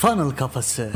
Funnel Kafası.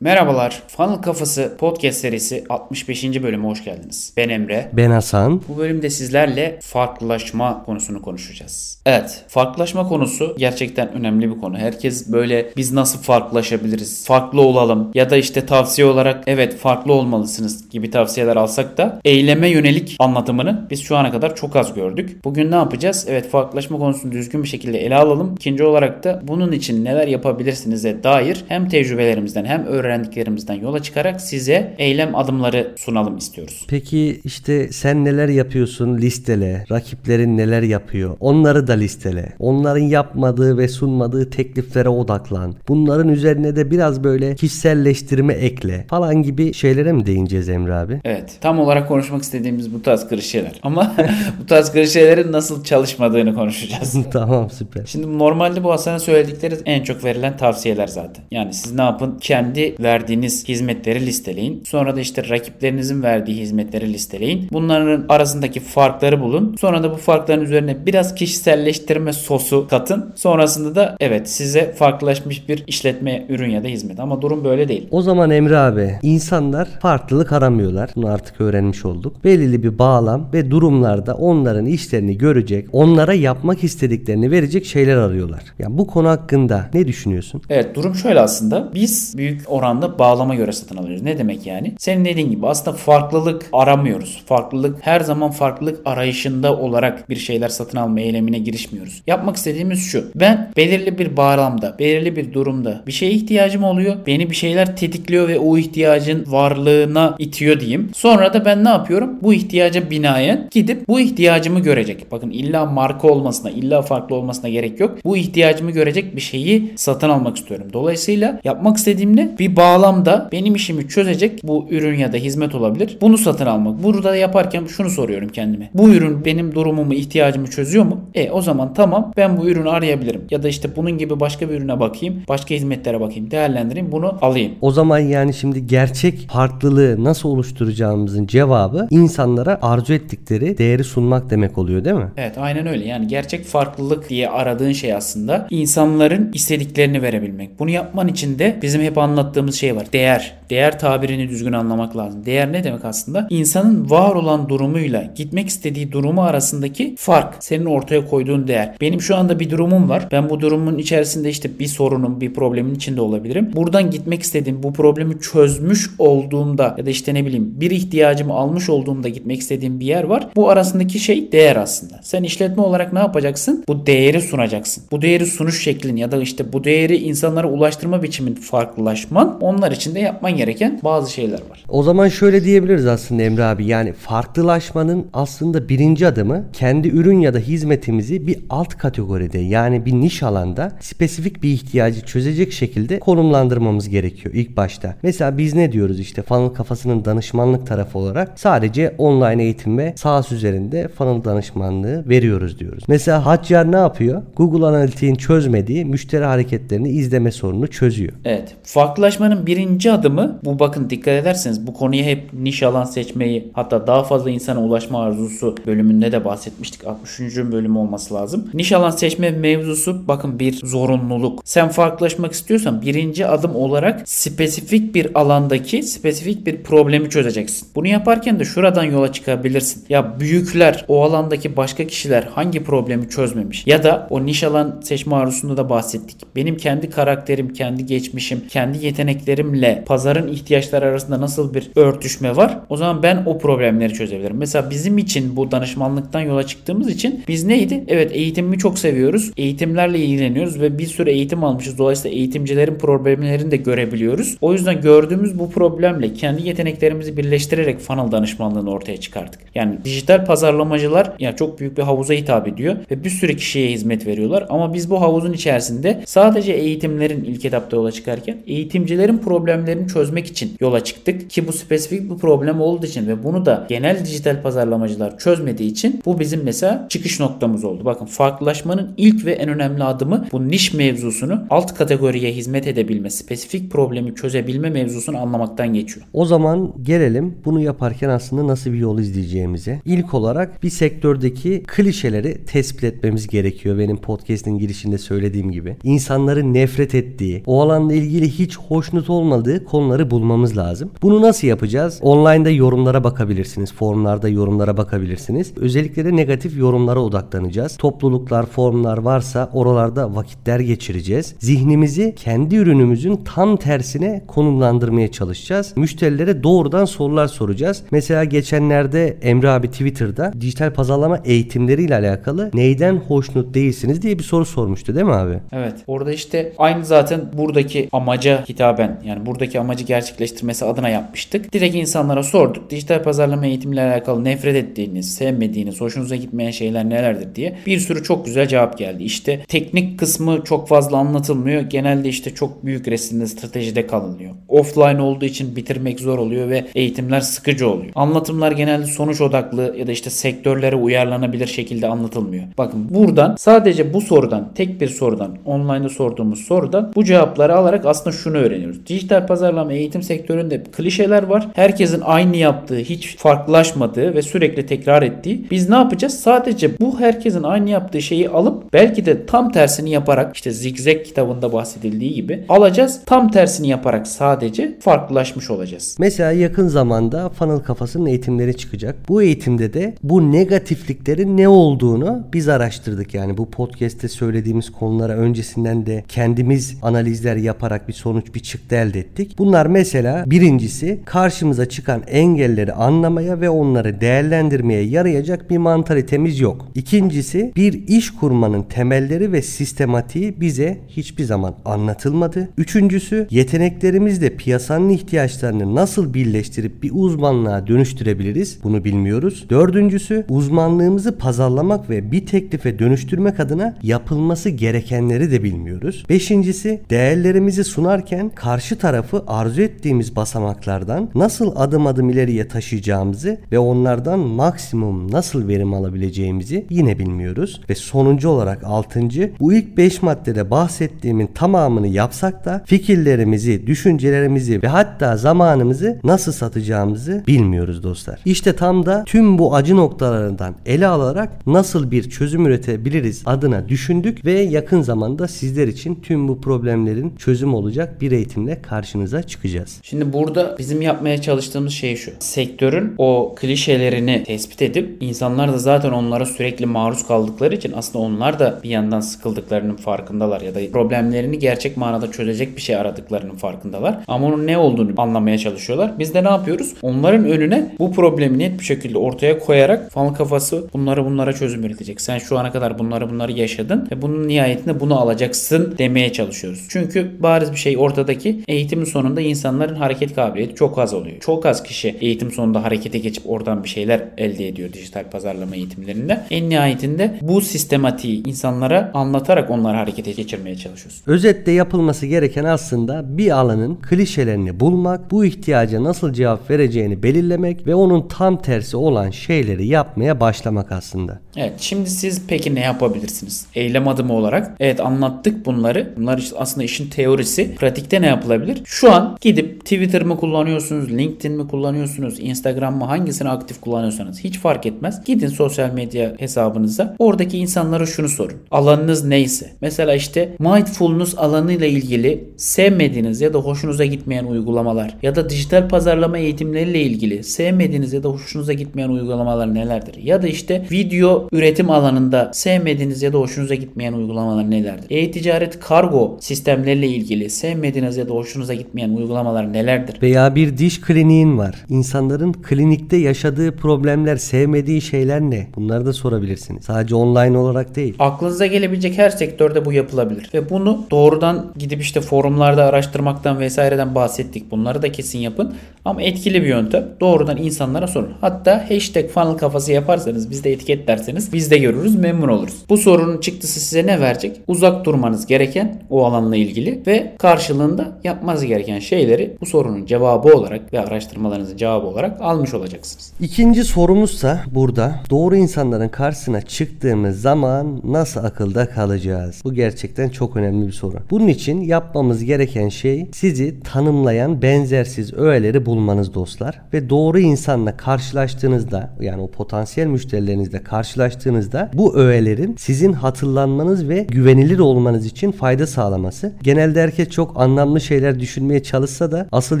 Merhabalar. Funnel Kafası podcast serisi 65. bölüme hoş geldiniz. Ben Emre. Ben Hasan. Bu bölümde sizlerle farklılaşma konusunu konuşacağız. Evet, farklılaşma konusu gerçekten önemli bir konu. Herkes böyle biz nasıl farklılaşabiliriz? Farklı olalım ya da işte tavsiye olarak evet farklı olmalısınız gibi tavsiyeler alsak da eyleme yönelik anlatımını biz şu ana kadar çok az gördük. Bugün ne yapacağız? Evet farklılaşma konusunu düzgün bir şekilde ele alalım. İkinci olarak da bunun için neler yapabilirsinize dair hem tecrübelerimizden hem öğrendiklerimizden yola çıkarak size eylem adımları sunalım istiyoruz. Peki işte sen neler yapıyorsun listele. Rakiplerin neler yapıyor. Onları da listele. Onların yapmadığı ve sunmadığı tekliflere odaklan. Bunların üzerine de biraz böyle kişiselleştirme ekle falan gibi şeylere mi değineceğiz Emre abi? Evet. Tam olarak konuşmak istediğimiz bu tarz klişeler. Ama bu tarz klişelerin nasıl çalışmadığını konuşacağız. tamam süper. Şimdi normalde bu Hasan'ın söyledikleri en çok verilen tavsiyeler zaten. Yani siz ne yapın? Kendi verdiğiniz hizmetleri listeleyin. Sonra da işte rakiplerinizin verdiği hizmetleri listeleyin. Bunların arasındaki farkları bulun. Sonra da bu farkların üzerine biraz kişiselleştirme sosu katın. Sonrasında da evet size farklılaşmış bir işletme, ürün ya da hizmet. Ama durum böyle değil. O zaman Emre abi insanlar farklılık aramıyorlar. Bunu artık öğrenmiş olduk. Belirli bir bağlam ve durumlarda onların işlerini görecek, onlara yapmak istediklerini verecek şeyler arıyorlar. Yani bu konu hakkında ne düşünüyorsun? Evet durum şöyle aslında. Biz büyük oranda bağlama göre satın alıyoruz. Ne demek yani? Senin dediğin gibi aslında farklılık aramıyoruz. Farklılık her zaman farklılık arayışında olarak bir şeyler satın alma eylemine girişmiyoruz. Yapmak istediğimiz şu. Ben belirli bir bağlamda, belirli bir durumda bir şeye ihtiyacım oluyor. Beni bir şeyler tetikliyor ve o ihtiyacın varlığına itiyor diyeyim. Sonra da ben ne yapıyorum? Bu ihtiyaca binaen gidip bu ihtiyacımı görecek. Bakın illa marka olmasına, illa farklı olmasına gerek yok. Bu ihtiyacımı görecek bir şeyi satın almak istiyorum. Dolayısıyla yapmak istediğim ne? Bir bağlamda benim işimi çözecek bu ürün ya da hizmet olabilir. Bunu satın almak. Burada yaparken şunu soruyorum kendime. Bu ürün benim durumumu, ihtiyacımı çözüyor mu? E o zaman tamam ben bu ürünü arayabilirim. Ya da işte bunun gibi başka bir ürüne bakayım. Başka hizmetlere bakayım. Değerlendireyim. Bunu alayım. O zaman yani şimdi gerçek farklılığı nasıl oluşturacağımızın cevabı insanlara arzu ettikleri değeri sunmak demek oluyor değil mi? Evet aynen öyle. Yani gerçek farklılık diye aradığın şey aslında insanların istediklerini verebilmek. Bunu yapman için de bizim hep anlattığımız şey var. Değer. Değer tabirini düzgün anlamak lazım. Değer ne demek aslında? İnsanın var olan durumuyla gitmek istediği durumu arasındaki fark. Senin ortaya koyduğun değer. Benim şu anda bir durumum var. Ben bu durumun içerisinde işte bir sorunun, bir problemin içinde olabilirim. Buradan gitmek istediğim, bu problemi çözmüş olduğumda ya da işte ne bileyim bir ihtiyacımı almış olduğumda gitmek istediğim bir yer var. Bu arasındaki şey değer aslında. Sen işletme olarak ne yapacaksın? Bu değeri sunacaksın. Bu değeri sunuş şeklin ya da işte bu değeri insanlara ulaştırma biçimin farklılaşman onlar için de yapman gereken bazı şeyler var. O zaman şöyle diyebiliriz aslında Emre abi yani farklılaşmanın aslında birinci adımı kendi ürün ya da hizmetimizi bir alt kategoride yani bir niş alanda spesifik bir ihtiyacı çözecek şekilde konumlandırmamız gerekiyor ilk başta. Mesela biz ne diyoruz işte funnel kafasının danışmanlık tarafı olarak sadece online eğitim ve SaaS üzerinde funnel danışmanlığı veriyoruz diyoruz. Mesela Haccar ne yapıyor? Google Analytics'in çözmediği müşteri hareketlerini izleme sorununu çözüyor. Evet. Farklılaşmanın birinci adımı bu bakın dikkat ederseniz bu konuya hep niş alan seçmeyi hatta daha fazla insana ulaşma arzusu bölümünde de bahsetmiştik. 63. bölüm olması lazım. Niş alan seçme mevzusu bakın bir zorunluluk. Sen farklılaşmak istiyorsan birinci adım olarak spesifik bir alandaki spesifik bir problemi çözeceksin. Bunu yaparken de şuradan yola çıkabilirsin. Ya büyükler o alandaki başka kişiler hangi problemi çözmemiş ya da o niş alan seçme arzusunda da bahsettik. Benim kendi karakterim, kendi geçmişim, kendi yeteneklerimle pazarın ihtiyaçları arasında nasıl bir örtüşme var? O zaman ben o problemleri çözebilirim. Mesela bizim için bu danışmanlıktan yola çıktığımız için biz neydi? Evet eğitimimi çok seviyoruz. Eğitimlerle ilgileniyoruz ve bir sürü eğitim almışız. Dolayısıyla eğitimcilerin problemlerini de görebiliyoruz. O yüzden gördüğümüz bu problemle kendi yeteneklerimizi birleştirerek funnel danışmanlığını ortaya çıkarttık. Yani dijital pazarlamacılar yani çok büyük bir havuza hitap ediyor ve bir sürü kişiye hizmet veriyorlar. Ama biz bu havuzun içerisinde sadece eğitimlerin ilk etapta yola çıkarken eğitimcilerin problemlerini çözmek çözmek için yola çıktık ki bu spesifik bir problem olduğu için ve bunu da genel dijital pazarlamacılar çözmediği için bu bizim mesela çıkış noktamız oldu. Bakın farklılaşmanın ilk ve en önemli adımı bu niş mevzusunu alt kategoriye hizmet edebilme, spesifik problemi çözebilme mevzusunu anlamaktan geçiyor. O zaman gelelim bunu yaparken aslında nasıl bir yol izleyeceğimize. İlk olarak bir sektördeki klişeleri tespit etmemiz gerekiyor. Benim podcast'in girişinde söylediğim gibi. İnsanların nefret ettiği, o alanla ilgili hiç hoşnut olmadığı konuları bulmamız lazım. Bunu nasıl yapacağız? Online'da yorumlara bakabilirsiniz. Forumlarda yorumlara bakabilirsiniz. Özellikle de negatif yorumlara odaklanacağız. Topluluklar, forumlar varsa oralarda vakitler geçireceğiz. Zihnimizi kendi ürünümüzün tam tersine konumlandırmaya çalışacağız. Müşterilere doğrudan sorular soracağız. Mesela geçenlerde Emre abi Twitter'da dijital pazarlama eğitimleriyle alakalı neyden hoşnut değilsiniz diye bir soru sormuştu değil mi abi? Evet. Orada işte aynı zaten buradaki amaca hitaben yani buradaki amacı gerçekleştirmesi adına yapmıştık. Direkt insanlara sorduk. Dijital pazarlama eğitimiyle alakalı nefret ettiğiniz, sevmediğiniz, hoşunuza gitmeyen şeyler nelerdir diye bir sürü çok güzel cevap geldi. İşte teknik kısmı çok fazla anlatılmıyor. Genelde işte çok büyük resimde stratejide kalınıyor. Offline olduğu için bitirmek zor oluyor ve eğitimler sıkıcı oluyor. Anlatımlar genelde sonuç odaklı ya da işte sektörlere uyarlanabilir şekilde anlatılmıyor. Bakın buradan sadece bu sorudan tek bir sorudan online'da sorduğumuz sorudan bu cevapları alarak aslında şunu öğreniyoruz. Dijital pazarlama eğitim sektöründe klişeler var. Herkesin aynı yaptığı, hiç farklılaşmadığı ve sürekli tekrar ettiği. Biz ne yapacağız? Sadece bu herkesin aynı yaptığı şeyi alıp belki de tam tersini yaparak işte Zigzag kitabında bahsedildiği gibi alacağız. Tam tersini yaparak sadece farklılaşmış olacağız. Mesela yakın zamanda Funnel Kafası'nın eğitimleri çıkacak. Bu eğitimde de bu negatifliklerin ne olduğunu biz araştırdık. Yani bu podcast'te söylediğimiz konulara öncesinden de kendimiz analizler yaparak bir sonuç bir çıktı elde ettik. Bunlar mesela birincisi karşımıza çıkan engelleri anlamaya ve onları değerlendirmeye yarayacak bir mantalitemiz yok. İkincisi bir iş kurmanın temelleri ve sistematiği bize hiçbir zaman anlatılmadı. Üçüncüsü yeteneklerimizle piyasanın ihtiyaçlarını nasıl birleştirip bir uzmanlığa dönüştürebiliriz bunu bilmiyoruz. Dördüncüsü uzmanlığımızı pazarlamak ve bir teklife dönüştürmek adına yapılması gerekenleri de bilmiyoruz. Beşincisi değerlerimizi sunarken karşı tarafı arzu ettiğimiz basamaklardan nasıl adım adım ileriye taşıyacağımızı ve onlardan maksimum nasıl verim alabileceğimizi yine bilmiyoruz. Ve sonuncu olarak altıncı bu ilk beş maddede bahsettiğimin tamamını yapsak da fikirlerimizi, düşüncelerimizi ve hatta zamanımızı nasıl satacağımızı bilmiyoruz dostlar. İşte tam da tüm bu acı noktalarından ele alarak nasıl bir çözüm üretebiliriz adına düşündük ve yakın zamanda sizler için tüm bu problemlerin çözüm olacak bir eğitimle karşınıza çıkacağız. Şimdi burada bizim yapmaya çalıştığımız şey şu. Sektörün o klişelerini tespit edip insanlar da zaten onlara sürekli maruz kaldıkları için aslında onlar da bir yandan sıkıldıklarının farkındalar ya da problemlerini gerçek manada çözecek bir şey aradıklarının farkındalar. Ama onun ne olduğunu anlamaya çalışıyorlar. Biz de ne yapıyoruz? Onların önüne bu problemi net bir şekilde ortaya koyarak fal kafası bunları bunlara çözüm üretecek. Sen şu ana kadar bunları bunları yaşadın ve bunun nihayetinde bunu alacaksın demeye çalışıyoruz. Çünkü bariz bir şey ortadaki eğitimin sonunda insanların hareket kabiliyeti çok az oluyor. Çok az kişi eğitim sonunda harekete geçip oradan bir şeyler elde ediyor dijital pazarlama eğitimlerinde. En nihayetinde bu sistematiği insanlara anlatarak onları harekete geçirmeye çalışıyoruz. Özetle yapılması gereken aslında bir alanın klişelerini bulmak, bu ihtiyaca nasıl cevap vereceğini belirlemek ve onun tam tersi olan şeyleri yapmaya başlamak aslında. Evet şimdi siz peki ne yapabilirsiniz? Eylem adımı olarak. Evet anlattık bunları. Bunlar aslında işin teorisi. Pratikte ne yapılabilir? Şu an gidip Twitter mı kullanıyorsunuz, LinkedIn mi kullanıyorsunuz, Instagram mı hangisini aktif kullanıyorsanız hiç fark etmez. Gidin sosyal medya hesabınıza. Oradaki insanlara şunu sorun. Alanınız neyse. Mesela işte mindfulness alanıyla ilgili sevmediğiniz ya da hoşunuza gitmeyen uygulamalar ya da dijital pazarlama eğitimleriyle ilgili sevmediğiniz ya da hoşunuza gitmeyen uygulamalar nelerdir? Ya da işte video üretim alanında sevmediğiniz ya da hoşunuza gitmeyen uygulamalar nelerdir? E-ticaret kargo sistemleriyle ilgili sevmediğiniz ya da hoşunuza gitmeyen uygulamalar nelerdir? Veya bir diş kliniğin var. İnsanların klinikte yaşadığı problemler, sevmediği şeyler ne? Bunları da sorabilirsiniz. Sadece online olarak değil. Aklınıza gelebilecek her sektörde bu yapılabilir. Ve bunu doğrudan gidip işte forumlarda araştırmaktan vesaireden bahsettik. Bunları da kesin yapın. Ama etkili bir yöntem. Doğrudan insanlara sorun. Hatta hashtag funnel kafası yaparsanız biz de etiketlerseniz. Biz de görürüz memnun oluruz. Bu sorunun çıktısı size ne verecek? Uzak durmanız gereken o alanla ilgili ve karşılığında yapmanız gereken şeyleri bu sorunun cevabı olarak ve araştırmalarınızın cevabı olarak almış olacaksınız. İkinci sorumuzsa burada doğru insanların karşısına çıktığımız zaman nasıl akılda kalacağız? Bu gerçekten çok önemli bir soru. Bunun için yapmamız gereken şey sizi tanımlayan benzersiz öğeleri bulmanız dostlar ve doğru insanla karşılaştığınızda yani o potansiyel müşterilerinizle karşılaştığınızda bu öğelerin sizin hatırlanmanız ve güvenilir olmanız için fayda sağlaması. Genelde herkes çok anlamlı şeyler düşünmeye çalışsa da asıl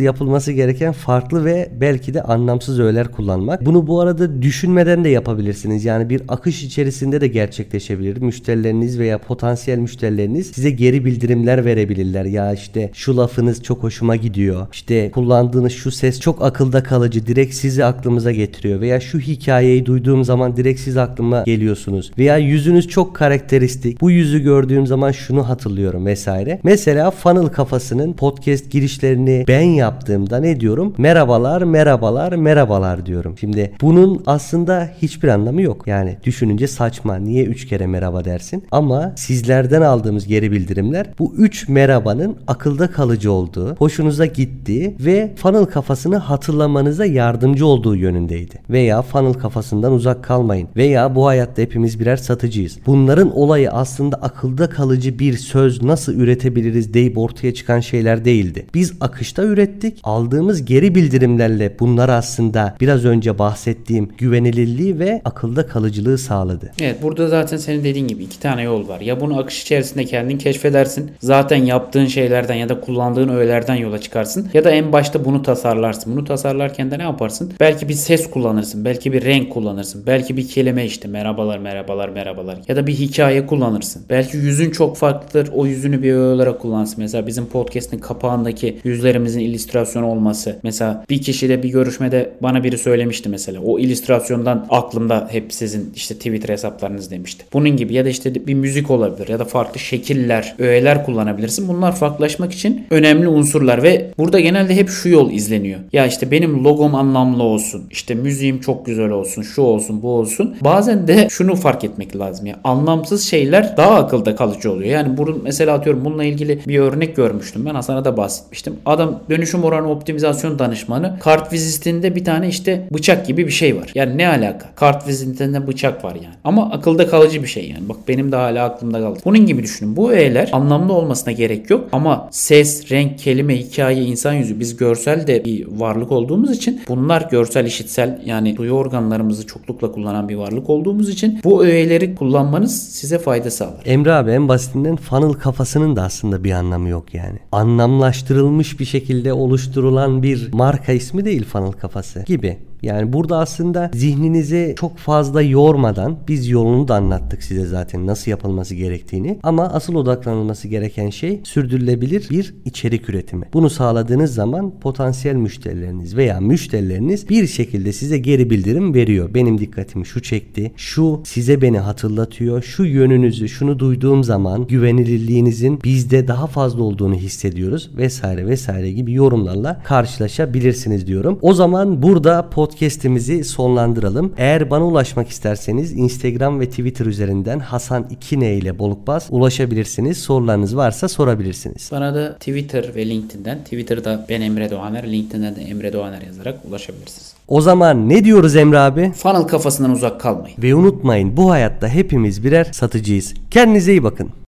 yapılması gereken farklı ve belki de anlamsız öğeler kullanmak. Bunu bu arada düşünmeden de yapabilirsiniz. Yani bir akış içerisinde de gerçekleşebilir. Müşterileriniz veya potansiyel müşterileriniz size geri bildirimler verebilirler. Ya işte şu lafınız çok hoşuma gidiyor. İşte kullandığınız şu ses çok akılda kalıcı. Direkt sizi aklımıza getiriyor. Veya şu hikayeyi duyduğum zaman direkt siz aklıma geliyorsunuz. Veya yüzünüz çok karakteristik. Bu yüzü gördüğüm zaman şunu hatırlıyorum vesaire. Mesela Funnel kafasının podcast girişlerini ben yaptığımda ne diyorum? Merhabalar, merhabalar, merhabalar diyorum. Şimdi bunun aslında hiçbir anlamı yok. Yani düşününce saçma. Niye üç kere merhaba dersin? Ama sizlerden aldığımız geri bildirimler bu üç merhabanın akılda kalıcı olduğu, hoşunuza gittiği ve funnel kafasını hatırlamanıza yardımcı olduğu yönündeydi. Veya funnel kafasından uzak kalmayın. Veya bu hayatta hepimiz birer satıcıyız. Bunların olayı aslında akılda kalıcı bir söz nasıl üretebiliriz deyip ortaya çıkan şeyler değildi. Biz akışta ürettik. Aldığımız geri bildirimlerle bunlar aslında biraz önce bahsettiğim güvenilirliği ve akılda kalıcılığı sağladı. Evet burada zaten senin dediğin gibi iki tane yol var. Ya bunu akış içerisinde kendin keşfedersin. Zaten yaptığın şeylerden ya da kullandığın öğelerden yola çıkarsın. Ya da en başta bunu tasarlarsın. Bunu tasarlarken de ne yaparsın? Belki bir ses kullanırsın. Belki bir renk kullanırsın. Belki bir kelime işte merhabalar merhabalar merhabalar. Ya da bir hikaye kullanırsın. Belki yüzün çok farklıdır. O yüzünü bir öğe olarak kullansın. Mesela bizim podcast'in kapağındaki yüzlerimizin illüstrasyonu olması. Mesela bir kişiyle bir görüşmede bana biri söylemişti mesela. O illüstrasyondan aklımda hep sizin işte Twitter hesaplarınız demişti. Bunun gibi ya da işte bir müzik olabilir ya da farklı şekiller, öğeler kullanabilirsin. Bunlar farklılaşmak için önemli unsurlar ve burada genelde hep şu yol izleniyor. Ya işte benim logom anlamlı olsun. işte müziğim çok güzel olsun. Şu olsun, bu olsun. Bazen de şunu fark etmek lazım ya. Anlamsız şeyler daha akılda kalıcı oluyor. Yani bunun mesela atıyorum bununla ilgili bir örnek görmüştüm. Ben Hasan'a da bahsetmiştim. Adam dönüşüm oranı optimizasyon danışmanı. Kart vizitinde bir tane işte bıçak gibi bir şey var. Yani ne alaka? Kart vizitinde bıçak var yani. Ama akılda kalıcı bir şey yani. Bak benim de hala aklımda kaldı. Bunun gibi düşünün. Bu öğeler anlamlı olmasına gerek yok ama ses, renk, kelime, hikaye, insan yüzü biz görsel de bir varlık olduğumuz için bunlar görsel, işitsel yani duyu organlarımızı çoklukla kullanan bir varlık olduğumuz için bu öğeleri kullanmanız size fayda sağlar. Emre abi en basitinden funnel kafasının da aslında bir anlamı yok yani. Anlamlaştırılmış bir şekilde oluşturulan bir marka ismi değil funnel kafası gibi. Yani burada aslında zihninizi çok fazla yormadan biz yolunu da anlattık size zaten nasıl yapılması gerektiğini. Ama asıl odaklanılması gereken şey sürdürülebilir bir içerik üretimi. Bunu sağladığınız zaman potansiyel müşterileriniz veya müşterileriniz bir şekilde size geri bildirim veriyor. Benim dikkatimi şu çekti. Şu size beni hatırlatıyor. Şu yönünüzü, şunu duyduğum zaman güvenilirliğinizin bizde daha fazla olduğunu hissediyoruz vesaire vesaire gibi yorumlarla karşılaşabilirsiniz diyorum. O zaman burada podcast'imizi sonlandıralım. Eğer bana ulaşmak isterseniz Instagram ve Twitter üzerinden Hasan 2N ile Bolukbaz ulaşabilirsiniz. Sorularınız varsa sorabilirsiniz. Bana da Twitter ve LinkedIn'den, Twitter'da ben Emre Doğaner, LinkedIn'den de Emre Doğaner yazarak ulaşabilirsiniz. O zaman ne diyoruz Emre abi? Funnel kafasından uzak kalmayın. Ve unutmayın bu hayatta hepimiz birer satıcıyız. Kendinize iyi bakın.